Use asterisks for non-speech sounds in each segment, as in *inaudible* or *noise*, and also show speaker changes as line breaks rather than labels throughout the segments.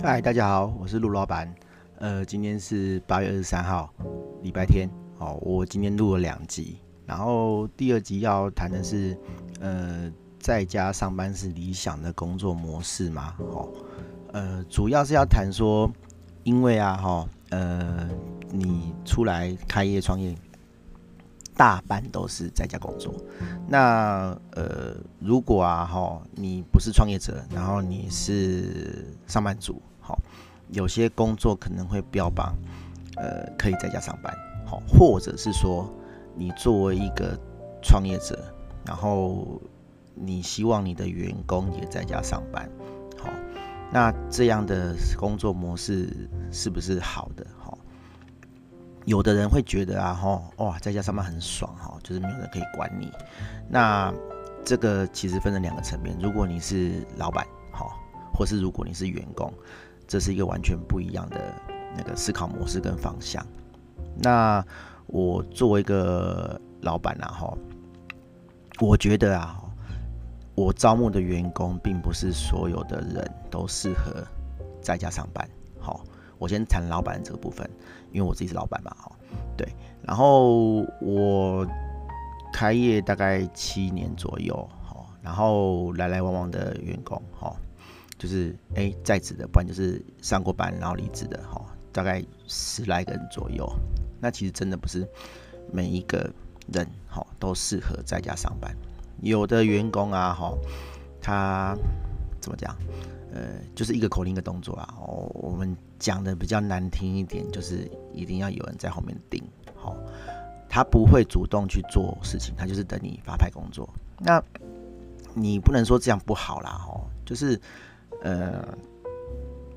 嗨，大家好，我是陆老板。呃，今天是八月二十三号，礼拜天。哦，我今天录了两集，然后第二集要谈的是，呃，在家上班是理想的工作模式吗？哦，呃，主要是要谈说，因为啊，哈、哦，呃，你出来开业创业，大半都是在家工作。那呃，如果啊，哈、你不是创业者，然后你是上班族。好，有些工作可能会标榜，呃，可以在家上班，好，或者是说，你作为一个创业者，然后你希望你的员工也在家上班，好，那这样的工作模式是不是好的？有的人会觉得啊，哈，哇，在家上班很爽，哈，就是没有人可以管你。那这个其实分成两个层面，如果你是老板，好，或是如果你是员工。这是一个完全不一样的那个思考模式跟方向。那我作为一个老板啊，哈，我觉得啊，我招募的员工并不是所有的人都适合在家上班。好，我先谈老板这个部分，因为我自己是老板嘛，哈，对。然后我开业大概七年左右，哈，然后来来往往的员工，哈。就是哎、在职的，不然就是上过班然后离职的，哈，大概十来个人左右。那其实真的不是每一个人，哈，都适合在家上班。有的员工啊，哈，他怎么讲？呃，就是一个口令一个动作啊。哦，我们讲的比较难听一点，就是一定要有人在后面盯，好，他不会主动去做事情，他就是等你发派工作。那你不能说这样不好啦，哈，就是。呃，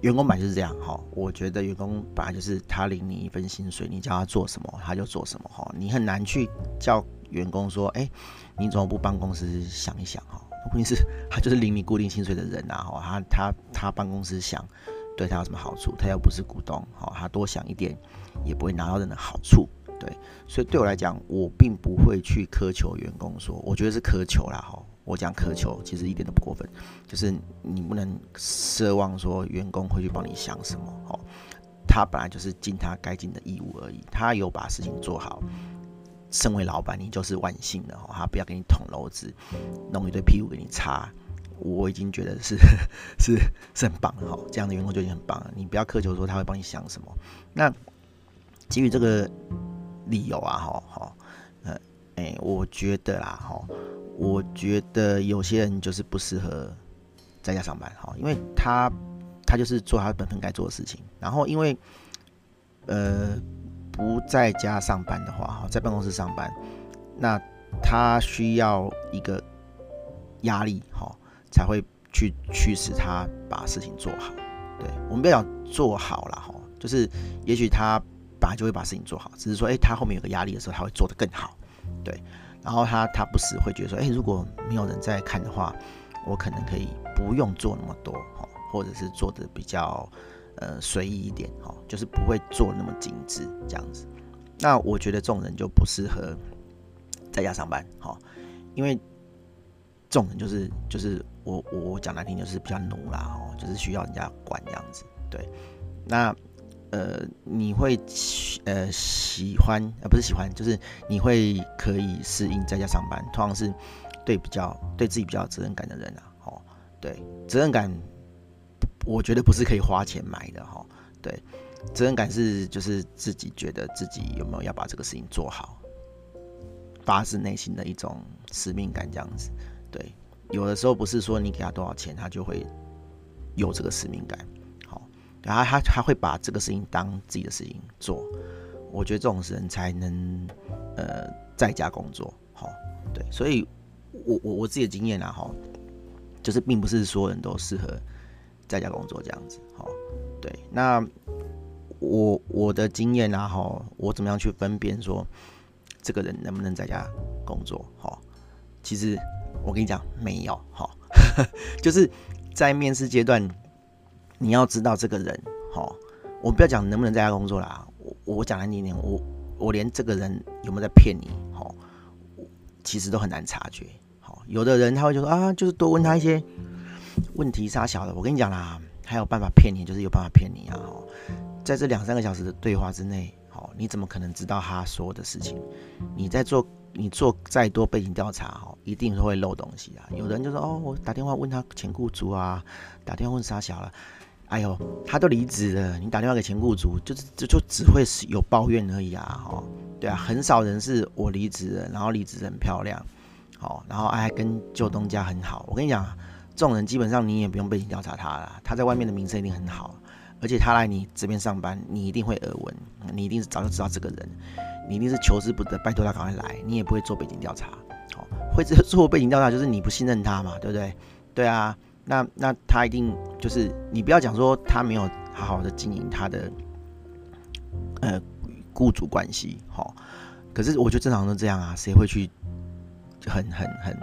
员工本来就是这样哈。我觉得员工本来就是他领你一份薪水，你叫他做什么他就做什么哈。你很难去叫员工说，哎，你怎么不帮公司想一想哈？问题是，他就是领你固定薪水的人啊，他他他办公室想，对他有什么好处？他又不是股东哈，他多想一点也不会拿到任何好处。对，所以对我来讲，我并不会去苛求员工说，我觉得是苛求啦哈。我讲苛求，其实一点都不过分，就是你不能奢望说员工会去帮你想什么哦，他本来就是尽他该尽的义务而已，他有把事情做好，身为老板你就是万幸的哦，他不要给你捅娄子，弄一堆屁股给你擦，我已经觉得是 *laughs* 是是很棒的哈，这样的员工就已经很棒了，你不要苛求说他会帮你想什么，那基于这个理由啊哈哈，呃，哎，我觉得啦哈。我觉得有些人就是不适合在家上班哈，因为他他就是做他本分该做的事情，然后因为呃不在家上班的话哈，在办公室上班，那他需要一个压力哈，才会去驱使他把事情做好。对，我们不要讲做好了哈，就是也许他本来就会把事情做好，只是说诶，他后面有个压力的时候，他会做得更好。对。然后他他不时会觉得说，哎，如果没有人在看的话，我可能可以不用做那么多哈，或者是做的比较呃随意一点哈，就是不会做那么精致这样子。那我觉得这种人就不适合在家上班哈，因为这种人就是就是我我讲难听就是比较奴啦哦，就是需要人家管这样子。对，那。呃，你会呃喜欢呃不是喜欢，就是你会可以适应在家上班，通常是对比较对自己比较有责任感的人啊，哦，对，责任感，我觉得不是可以花钱买的哈，对，责任感是就是自己觉得自己有没有要把这个事情做好，发自内心的一种使命感这样子，对，有的时候不是说你给他多少钱，他就会有这个使命感。好然后他他会把这个事情当自己的事情做，我觉得这种人才能呃在家工作，好，对，所以我我我自己的经验啊，哈，就是并不是所有人都适合在家工作这样子，好，对，那我我的经验啊，哈，我怎么样去分辨说这个人能不能在家工作，哈，其实我跟你讲没有，哈，*laughs* 就是在面试阶段。你要知道这个人，好，我不要讲能不能在家工作啦，我我讲难听点，我我连这个人有没有在骗你，好，其实都很难察觉，好，有的人他会就说啊，就是多问他一些问题杀小的，我跟你讲啦，还有办法骗你，就是有办法骗你啊！哦，在这两三个小时的对话之内，哦，你怎么可能知道他说的事情？你在做，你做再多背景调查，哦，一定是会漏东西啊！有人就说，哦，我打电话问他前雇主啊，打电话问啥小了，哎呦，他都离职了，你打电话给前雇主，就是就就只会是有抱怨而已啊！哦，对啊，很少人是我离职了，然后离职很漂亮，好，然后还跟旧东家很好。我跟你讲。这种人基本上你也不用背景调查他了，他在外面的名声一定很好，而且他来你这边上班，你一定会耳闻，你一定是早就知道这个人，你一定是求之不得，拜托他赶快来，你也不会做背景调查，好，会做背景调查就是你不信任他嘛，对不对？对啊，那那他一定就是你不要讲说他没有好好的经营他的呃雇主关系，好，可是我觉得正常都这样啊，谁会去很很很。很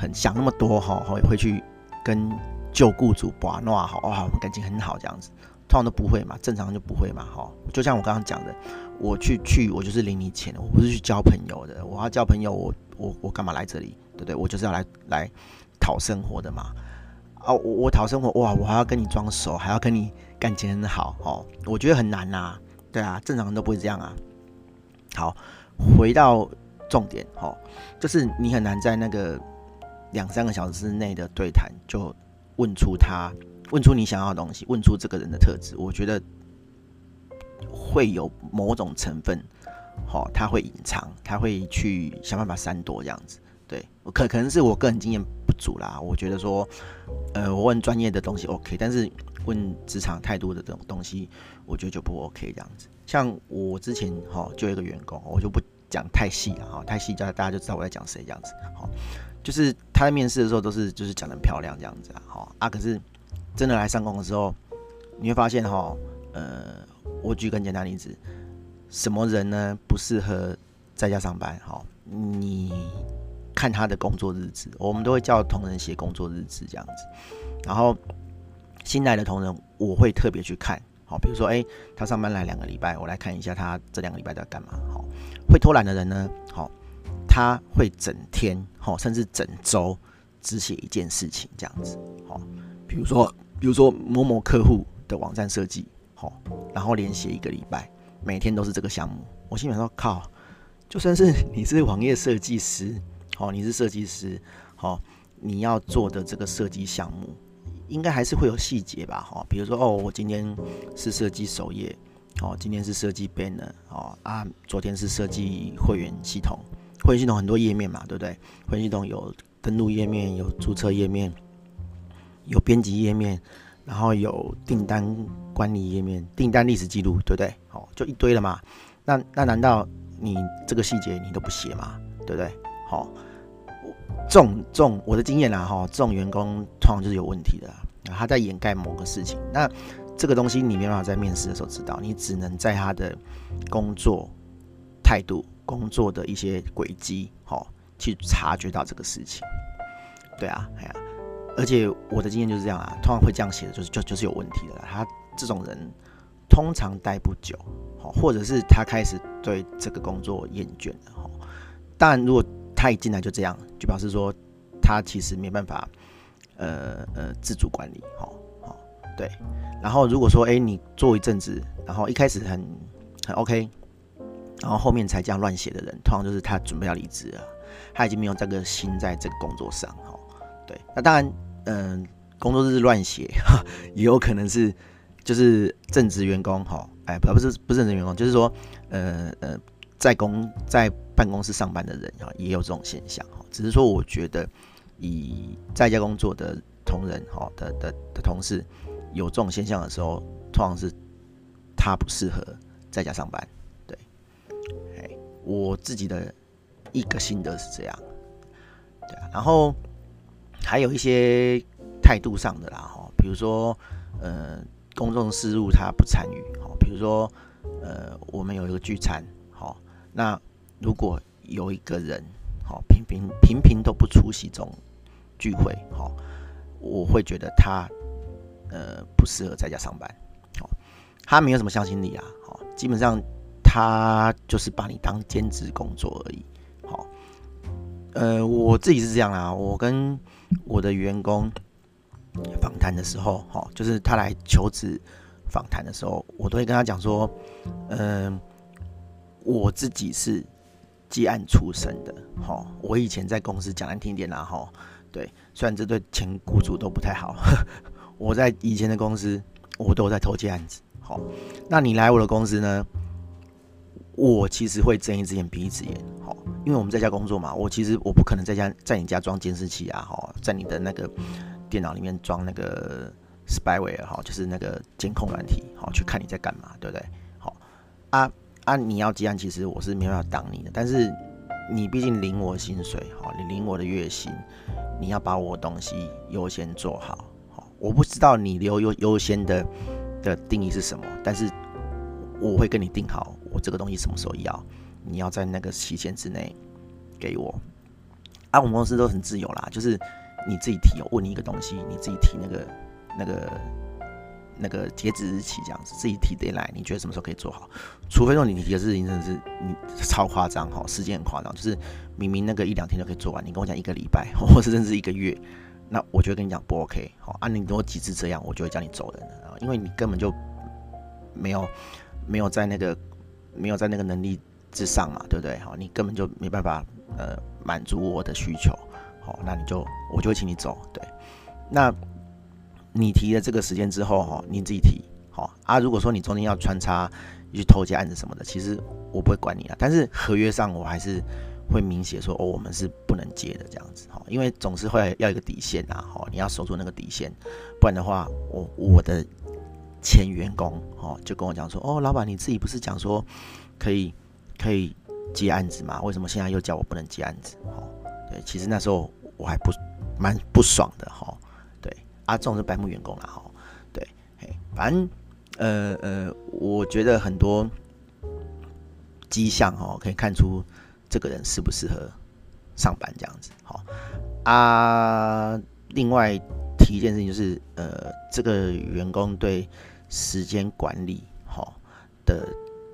很想那么多哈，会会去跟旧雇主把闹好哇，感情很好这样子，通常都不会嘛，正常就不会嘛哈。就像我刚刚讲的，我去去我就是领你钱，我不是去交朋友的。我要交朋友，我我我干嘛来这里？对不对？我就是要来来讨生活的嘛。啊，我我讨生活哇，我还要跟你装熟，还要跟你感情很好哦。我觉得很难呐，对啊，正常人都不会这样啊。好，回到重点哈，就是你很难在那个。两三个小时之内的对谈，就问出他，问出你想要的东西，问出这个人的特质，我觉得会有某种成分，好，他会隐藏，他会去想办法闪躲这样子。对，可可能是我个人经验不足啦。我觉得说，呃，我问专业的东西 OK，但是问职场态度的这种东西，我觉得就不 OK 这样子。像我之前哈，就一个员工，我就不讲太细了哈，太细叫大家就知道我在讲谁这样子，好。就是他在面试的时候都是就是讲的很漂亮这样子啊，好啊，可是真的来上工的时候，你会发现哈，呃，我举个简单例子，什么人呢不适合在家上班？哈，你看他的工作日志，我们都会叫同仁写工作日志这样子，然后新来的同仁我会特别去看，好，比如说哎，他上班来两个礼拜，我来看一下他这两个礼拜在干嘛，好，会偷懒的人呢，好。他会整天，好，甚至整周只写一件事情，这样子，好，比如说，比如说某某客户的网站设计，好，然后连写一个礼拜，每天都是这个项目。我心里说，靠，就算是你是网页设计师，好，你是设计师，好，你要做的这个设计项目，应该还是会有细节吧，哈，比如说，哦，我今天是设计首页，哦，今天是设计 banner，哦啊，昨天是设计会员系统。会员系统很多页面嘛，对不对？会员系统有登录页面，有注册页面，有编辑页面，然后有订单管理页面、订单历史记录，对不对？好，就一堆了嘛。那那难道你这个细节你都不写吗？对不对？好，这种这种我的经验啦，哈，这种员工通常就是有问题的，他在掩盖某个事情。那这个东西你没办法在面试的时候知道，你只能在他的工作态度。工作的一些轨迹，好，去察觉到这个事情。对啊，哎呀，而且我的经验就是这样啊，通常会这样写的，就是就就是有问题的。他这种人通常待不久，好，或者是他开始对这个工作厌倦了，哈。但，如果他一进来就这样，就表示说他其实没办法，呃呃，自主管理，哈，好，对。然后如果说，哎，你做一阵子，然后一开始很很 OK。然后后面才这样乱写的人，通常就是他准备要离职了，他已经没有这个心在这个工作上，哈，对。那当然，嗯、工作日乱写，*laughs* 也有可能是就是正职员工，哈，哎，不不是不是正职员工，就是说，呃呃，在公在办公室上班的人，哈，也有这种现象，哈。只是说，我觉得以在家工作的同仁，哈的的的同事有这种现象的时候，通常是他不适合在家上班。我自己的一个心得是这样，对啊，然后还有一些态度上的啦，哈，比如说，呃，公众事务他不参与，哈，比如说，呃，我们有一个聚餐，好，那如果有一个人，好，频频频频都不出席这种聚会，好，我会觉得他，呃，不适合在家上班，好，他没有什么向心力啊，好，基本上。他就是把你当兼职工作而已，好，呃，我自己是这样啦，我跟我的员工，访谈的时候，好，就是他来求职访谈的时候，我都会跟他讲说，嗯、呃，我自己是接案出身的，好，我以前在公司讲难听点啦，哈，对，虽然这对前雇主都不太好，*laughs* 我在以前的公司，我都在偷接案子，好，那你来我的公司呢？我其实会睁一只眼闭一只眼，好，因为我们在家工作嘛，我其实我不可能在家在你家装监视器啊，哈，在你的那个电脑里面装那个 spyware 哈，就是那个监控软体，好，去看你在干嘛，对不对？好，啊啊，你要接案，其实我是没办法挡你的，但是你毕竟领我薪水，好，你领我的月薪，你要把我东西优先做好，好，我不知道你留优优先的的定义是什么，但是我会跟你定好。我这个东西什么时候要？你要在那个期限之内给我。啊，我们公司都很自由啦，就是你自己提，我问你一个东西，你自己提那个、那个、那个截止日期这样子，自己提 deadline，你觉得什么时候可以做好？除非说你提的事情真的是你超夸张哈，时间很夸张，就是明明那个一两天就可以做完，你跟我讲一个礼拜，*laughs* 或是甚至一个月，那我就会跟你讲不 OK。好，啊，你如果几次这样，我就会叫你走人了，因为你根本就没有没有在那个。没有在那个能力之上嘛，对不对？好，你根本就没办法呃满足我的需求，好，那你就我就会请你走，对。那你提了这个时间之后，哈，你自己提，好啊。如果说你中间要穿插去偷接案子什么的，其实我不会管你了。但是合约上我还是会明写说，哦，我们是不能接的这样子，哈，因为总是会要一个底线啊，哈，你要守住那个底线，不然的话，我我的。前员工哦，就跟我讲说，哦，老板你自己不是讲说可以可以接案子吗？为什么现在又叫我不能接案子？哦，对，其实那时候我还不蛮不爽的哈。对，啊，这种是白目员工了哈。对，嘿，反正呃呃，我觉得很多迹象哈，可以看出这个人适不适合上班这样子。好啊，另外提一件事情就是，呃，这个员工对。时间管理好的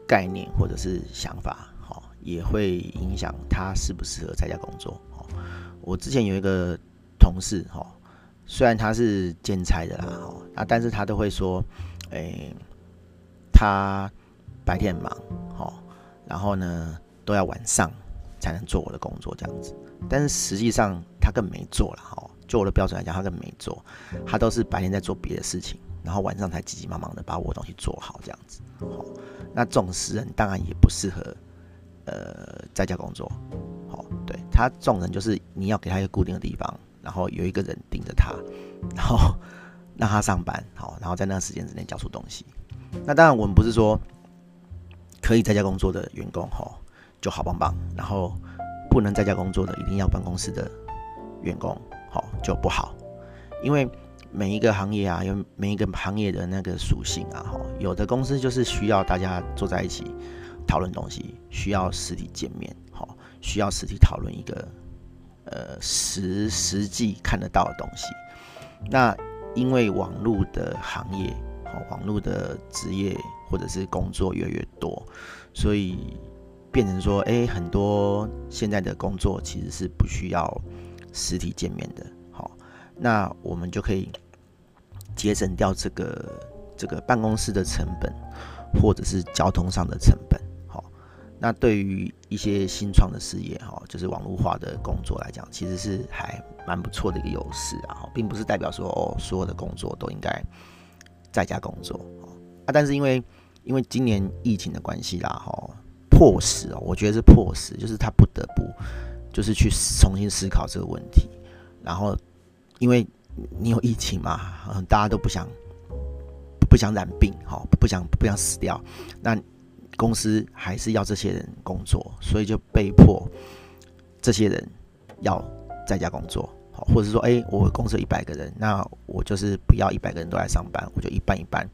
概念或者是想法好，也会影响他适不适合在家工作。我之前有一个同事哈，虽然他是兼差的啦啊，但是他都会说，诶，他白天忙好，然后呢都要晚上才能做我的工作这样子。但是实际上他根本没做了哈，就我的标准来讲，他根本没做，他都是白天在做别的事情。然后晚上才急急忙忙的把我的东西做好，这样子，好，那这种时人当然也不适合，呃，在家工作，好，对他这种人就是你要给他一个固定的地方，然后有一个人盯着他，然后让他上班，好，然后在那个时间之内交出东西。那当然我们不是说可以在家工作的员工，哈，就好棒棒，然后不能在家工作的一定要办公室的员工，好，就不好，因为。每一个行业啊，有每一个行业的那个属性啊，哈，有的公司就是需要大家坐在一起讨论东西，需要实体见面，哈，需要实体讨论一个呃实实际看得到的东西。那因为网络的行业，哈，网络的职业或者是工作越来越多，所以变成说，哎，很多现在的工作其实是不需要实体见面的。那我们就可以节省掉这个这个办公室的成本，或者是交通上的成本。好，那对于一些新创的事业，哈，就是网络化的工作来讲，其实是还蛮不错的一个优势啊。并不是代表说哦，所有的工作都应该在家工作啊。但是因为因为今年疫情的关系啦，哈，迫使哦，我觉得是迫使，就是他不得不就是去重新思考这个问题，然后。因为你有疫情嘛，嗯，大家都不想不想染病，哈，不想不想死掉，那公司还是要这些人工作，所以就被迫这些人要在家工作，好，或者说，哎，我公司一百个人，那我就是不要一百个人都来上班，我就一半一半，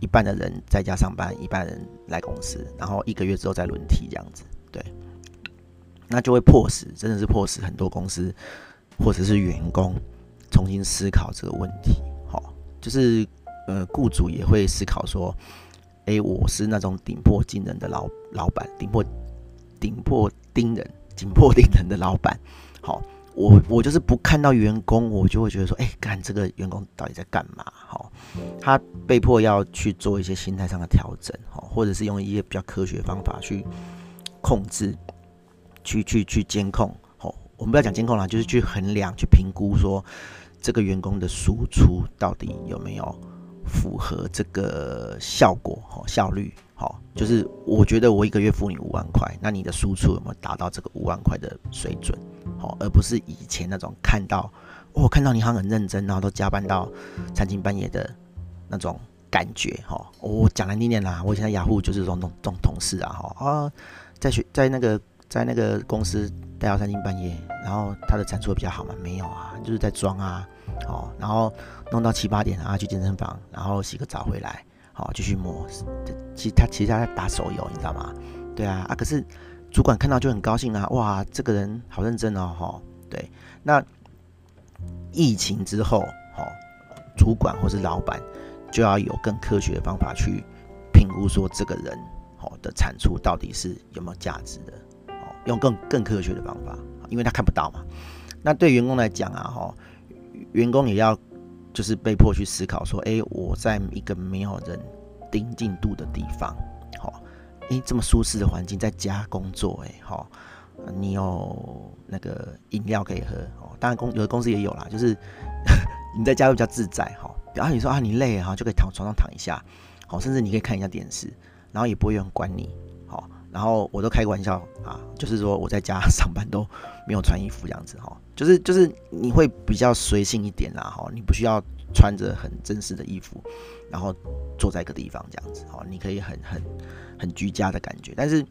一半的人在家上班，一半人来公司，然后一个月之后再轮替这样子，对，那就会迫使，真的是迫使很多公司或者是员工。重新思考这个问题，好，就是呃，雇主也会思考说，哎，我是那种顶破惊人的老老板，顶破顶破盯人，紧迫盯人的老板，好，我我就是不看到员工，我就会觉得说，哎、欸，看这个员工到底在干嘛？哈，他被迫要去做一些心态上的调整，哈，或者是用一些比较科学方法去控制，去去去监控，哈，我们不要讲监控了，就是去衡量、去评估，说这个员工的输出到底有没有符合这个效果，哈，效率。好，就是我觉得我一个月付你五万块，那你的输出有没有达到这个五万块的水准？好，而不是以前那种看到我、哦、看到你好像很认真，然后都加班到三更半夜的那种感觉。哈，我讲难听点啦，我以前在雅虎就是这种这种同事啊，哈啊，在学在那个在那个公司待到三更半夜，然后他的产出比较好吗？没有啊，就是在装啊，哦，然后弄到七八点啊去健身房，然后洗个澡回来。好，继续摸。其实他其实他在打手游，你知道吗？对啊啊！可是主管看到就很高兴啊！哇，这个人好认真哦！哈，对。那疫情之后，哈，主管或是老板就要有更科学的方法去评估，说这个人好的产出到底是有没有价值的。用更更科学的方法，因为他看不到嘛。那对员工来讲啊，哈，员工也要。就是被迫去思考说，哎、我在一个没有人盯进度的地方，好，哎，这么舒适的环境，在家工作，哎，好，你有那个饮料可以喝，哦，当然公有的公司也有啦，就是 *laughs* 你在家会比较自在，哈，然后你说啊，你累哈，就可以躺床上躺一下，好，甚至你可以看一下电视，然后也不会有人管你，然后我都开个玩笑啊，就是说我在家上班都没有穿衣服这样子，哈。就是就是你会比较随性一点啦，哈，你不需要穿着很正式的衣服，然后坐在一个地方这样子，哈，你可以很很很居家的感觉。但是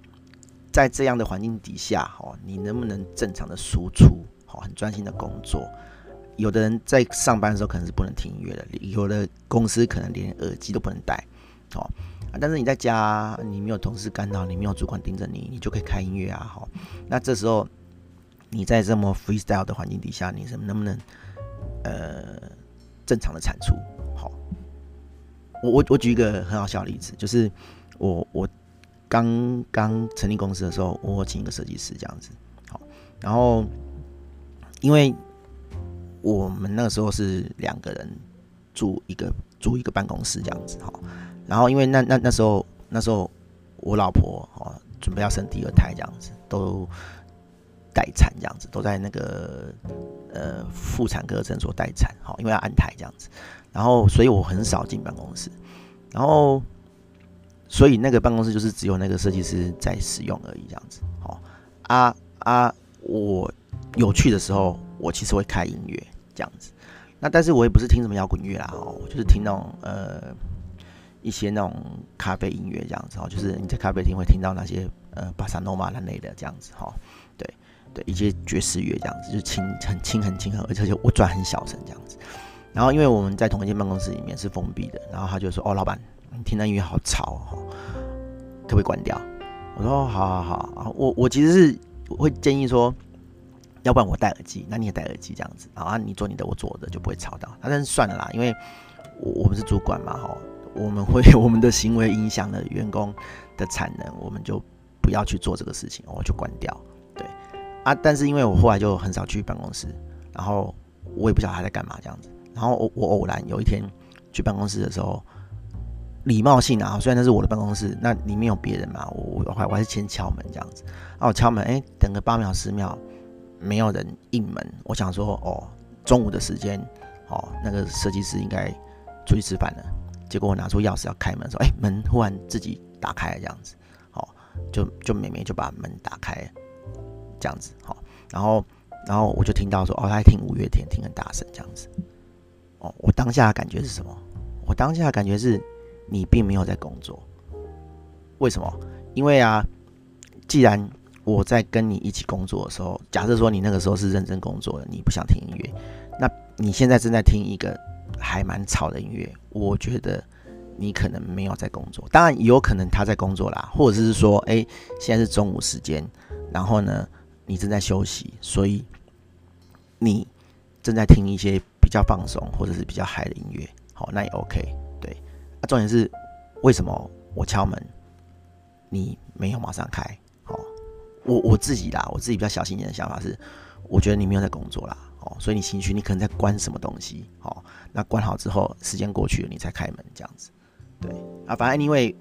在这样的环境底下，哈，你能不能正常的输出，哈，很专心的工作？有的人在上班的时候可能是不能听音乐的，有的公司可能连耳机都不能戴，哦，但是你在家，你没有同事干扰，你没有主管盯着你，你就可以开音乐啊，好，那这时候。你在这么 freestyle 的环境底下，你是能不能呃正常的产出？好，我我我举一个很好笑的例子，就是我我刚刚成立公司的时候，我请一个设计师这样子，好，然后因为我们那个时候是两个人住一个租一个办公室这样子，好，然后因为那那那时候那时候我老婆哦准备要生第二胎这样子都。待产这样子，都在那个呃妇产科诊所待产，好，因为要安胎这样子，然后所以我很少进办公室，然后所以那个办公室就是只有那个设计师在使用而已这样子，好啊啊，我有去的时候，我其实会开音乐这样子，那但是我也不是听什么摇滚乐啦，哦，我就是听那种呃一些那种咖啡音乐这样子，哦，就是你在咖啡厅会听到那些呃巴萨诺瓦那类的这样子，哈，对。对一些爵士乐这样子，就轻很轻很轻很，而且就我转很小声这样子。然后因为我们在同一间办公室里面是封闭的，然后他就说：“哦，老板，你听那音乐好吵哦，可不可以关掉？”我说：“好好好。”我我其实是会建议说，要不然我戴耳机，那你也戴耳机这样子，然后你做你的，我做我的，就不会吵到。但是算了啦，因为我我们是主管嘛，哈，我们会 *laughs* 我们的行为影响了员工的产能，我们就不要去做这个事情，我就关掉。对啊！但是因为我后来就很少去办公室，然后我也不晓得他在干嘛这样子。然后我我偶然有一天去办公室的时候，礼貌性啊，虽然那是我的办公室，那里面有别人嘛，我我还我还是先敲门这样子。然后我敲门，哎，等个八秒十秒，没有人应门。我想说，哦，中午的时间，哦，那个设计师应该出去吃饭了。结果我拿出钥匙要开门，说，哎，门忽然自己打开了这样子，好，就就妹妹就把门打开。这样子，好，然后，然后我就听到说，哦，他在听五月天，听很大声，这样子，哦，我当下的感觉是什么？我当下的感觉是，你并没有在工作，为什么？因为啊，既然我在跟你一起工作的时候，假设说你那个时候是认真工作的，你不想听音乐，那你现在正在听一个还蛮吵的音乐，我觉得你可能没有在工作，当然有可能他在工作啦，或者是说，哎，现在是中午时间，然后呢，你正在休息，所以你正在听一些比较放松或者是比较嗨的音乐，好，那也 OK。对，啊，重点是为什么我敲门，你没有马上开？好，我我自己啦，我自己比较小心一点的想法是，我觉得你没有在工作啦，哦，所以你情绪你可能在关什么东西，哦，那关好之后，时间过去了，你才开门这样子，对啊，反正因为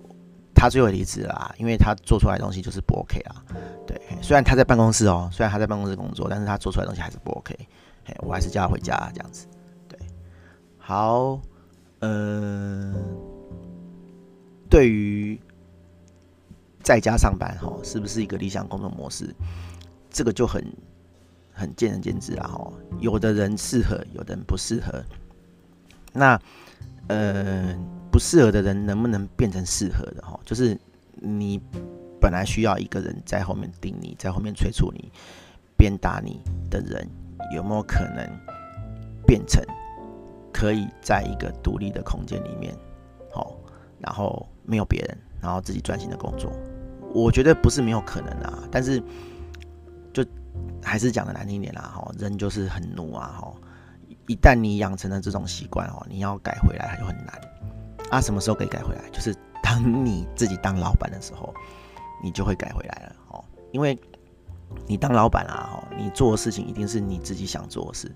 他最后离职啦，因为他做出来的东西就是不 OK 啦，对，虽然他在办公室哦，虽然他在办公室工作，但是他做出来的东西还是不 OK，嘿，我还是叫他回家这样子，对，好，嗯、呃，对于在家上班哈，是不是一个理想工作模式？这个就很很见仁见智啦，哈，有的人适合，有的人不适合。那呃，不适合的人能不能变成适合的？哈，就是你本来需要一个人在后面盯你，在后面催促你、鞭打你的人，有没有可能变成可以在一个独立的空间里面，好，然后没有别人，然后自己专心的工作？我觉得不是没有可能啊，但是。还是讲的难听一点啦，哈，人就是很奴啊，哈，一旦你养成了这种习惯哦，你要改回来就很难。啊，什么时候可以改回来？就是当你自己当老板的时候，你就会改回来了，哦，因为你当老板啊，哈，你做的事情一定是你自己想做的事，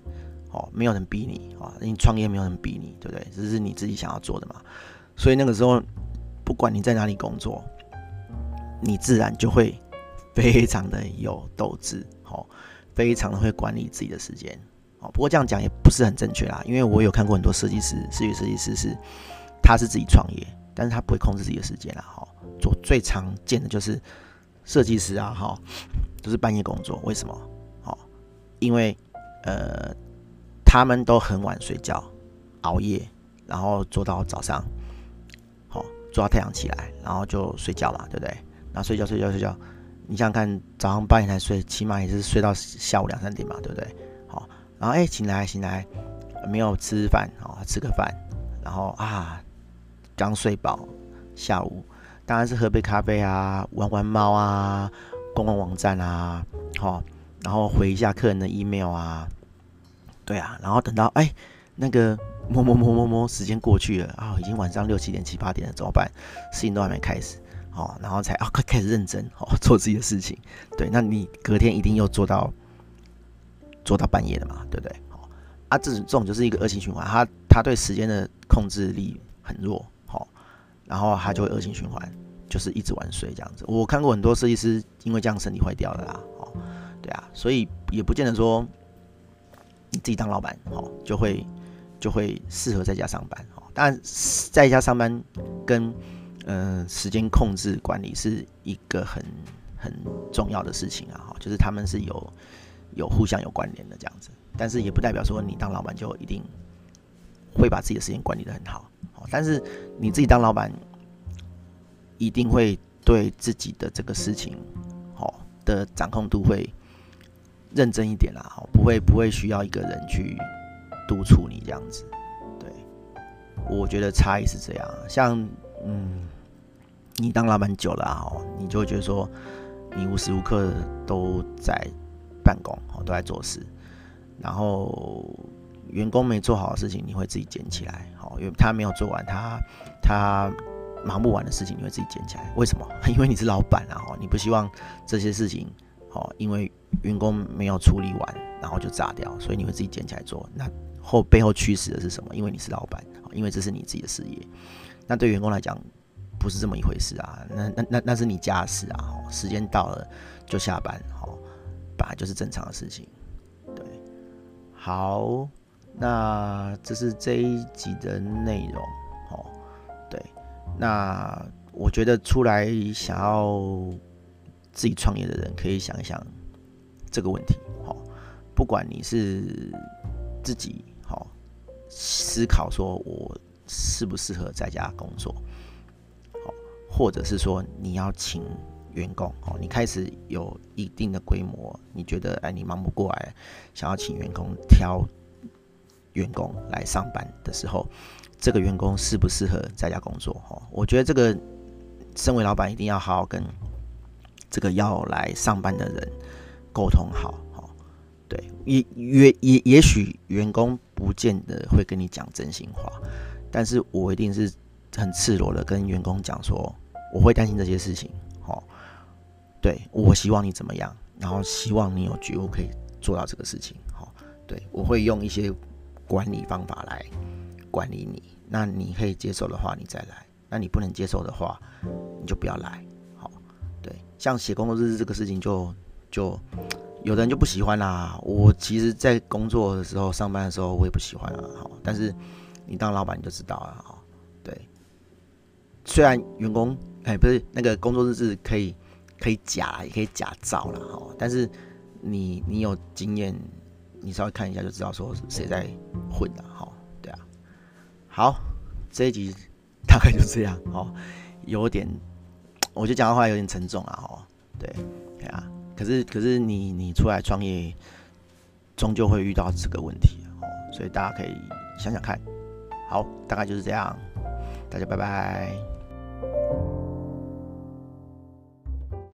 哦，没有人逼你，啊，你创业没有人逼你，对不对？这是你自己想要做的嘛，所以那个时候，不管你在哪里工作，你自然就会非常的有斗志。哦，非常的会管理自己的时间，哦，不过这样讲也不是很正确啦，因为我有看过很多设计师，视觉设计师是，他是自己创业，但是他不会控制自己的时间啦，哈，做最常见的就是设计师啊，哈，都是半夜工作，为什么？哦，因为呃，他们都很晚睡觉，熬夜，然后做到早上，好，做到太阳起来，然后就睡觉嘛，对不对？然后睡觉，睡觉，睡觉。你想想看，早上八点才睡，起码也是睡到下午两三点嘛，对不对？好，然后哎、欸，醒来醒来，没有吃饭，好，吃个饭，然后啊，刚睡饱，下午当然是喝杯咖啡啊，玩玩猫啊，逛逛网站啊，好，然后回一下客人的 email 啊，对啊，然后等到哎、那个摸摸摸摸摸，时间过去了啊，已经晚上六七点七八点了，怎么办？事情都还没开始。哦，然后才啊，快开始认真哦，做自己的事情。对，那你隔天一定又做到做到半夜的嘛，对不对？哦啊，这种这种就是一个恶性循环，他他对时间的控制力很弱，好，然后他就会恶性循环，就是一直晚睡这样子。我看过很多设计师因为这样身体坏掉的啦，哦，对啊，所以也不见得说你自己当老板哦就会就会适合在家上班哦。当然在家上班跟、呃，时间控制管理是一个很很重要的事情啊，哈，就是他们是有有互相有关联的这样子，但是也不代表说你当老板就一定会把自己的时间管理得很好，但是你自己当老板一定会对自己的这个事情，哦，的掌控度会认真一点啦，哈，不会不会需要一个人去督促你这样子，对，我觉得差异是这样，像嗯。你当老板久了啊，你就会觉得说，你无时无刻都在办公，哦都在做事，然后员工没做好的事情，你会自己捡起来，好，因为他没有做完，他他忙不完的事情，你会自己捡起来。为什么？*laughs* 因为你是老板啊，你不希望这些事情，好，因为员工没有处理完，然后就炸掉，所以你会自己捡起来做。那后背后驱使的是什么？因为你是老板，因为这是你自己的事业。那对员工来讲，不是这么一回事啊，那那那那是你家事啊，时间到了就下班，好，本来就是正常的事情，对，好，那这是这一集的内容，哦，对，那我觉得出来想要自己创业的人可以想一想这个问题，好，不管你是自己好思考说我适不适合在家工作。或者是说你要请员工哦，你开始有一定的规模，你觉得哎你忙不过来，想要请员工挑员工来上班的时候，这个员工适不适合在家工作？哦，我觉得这个身为老板一定要好好跟这个要来上班的人沟通好。哦，对，也也也也许员工不见得会跟你讲真心话，但是我一定是很赤裸的跟员工讲说。我会担心这些事情，哦，对，我希望你怎么样，然后希望你有觉悟可以做到这个事情。好，对，我会用一些管理方法来管理你。那你可以接受的话，你再来；那你不能接受的话，你就不要来。好，对，像写工作日志这个事情就，就就有的人就不喜欢啦。我其实，在工作的时候、上班的时候，我也不喜欢啊。好，但是你当老板你就知道了。好，对，虽然员工哎，不是那个工作日志可以可以假，也可以假造了。哈，但是你你有经验，你稍微看一下就知道说谁在混了。哈，对啊。好，这一集大概就这样哦，有点，我觉得讲的话有点沉重啊，哦，对，对啊，可是可是你你出来创业，终究会遇到这个问题哦，所以大家可以想想看，好，大概就是这样，大家拜拜。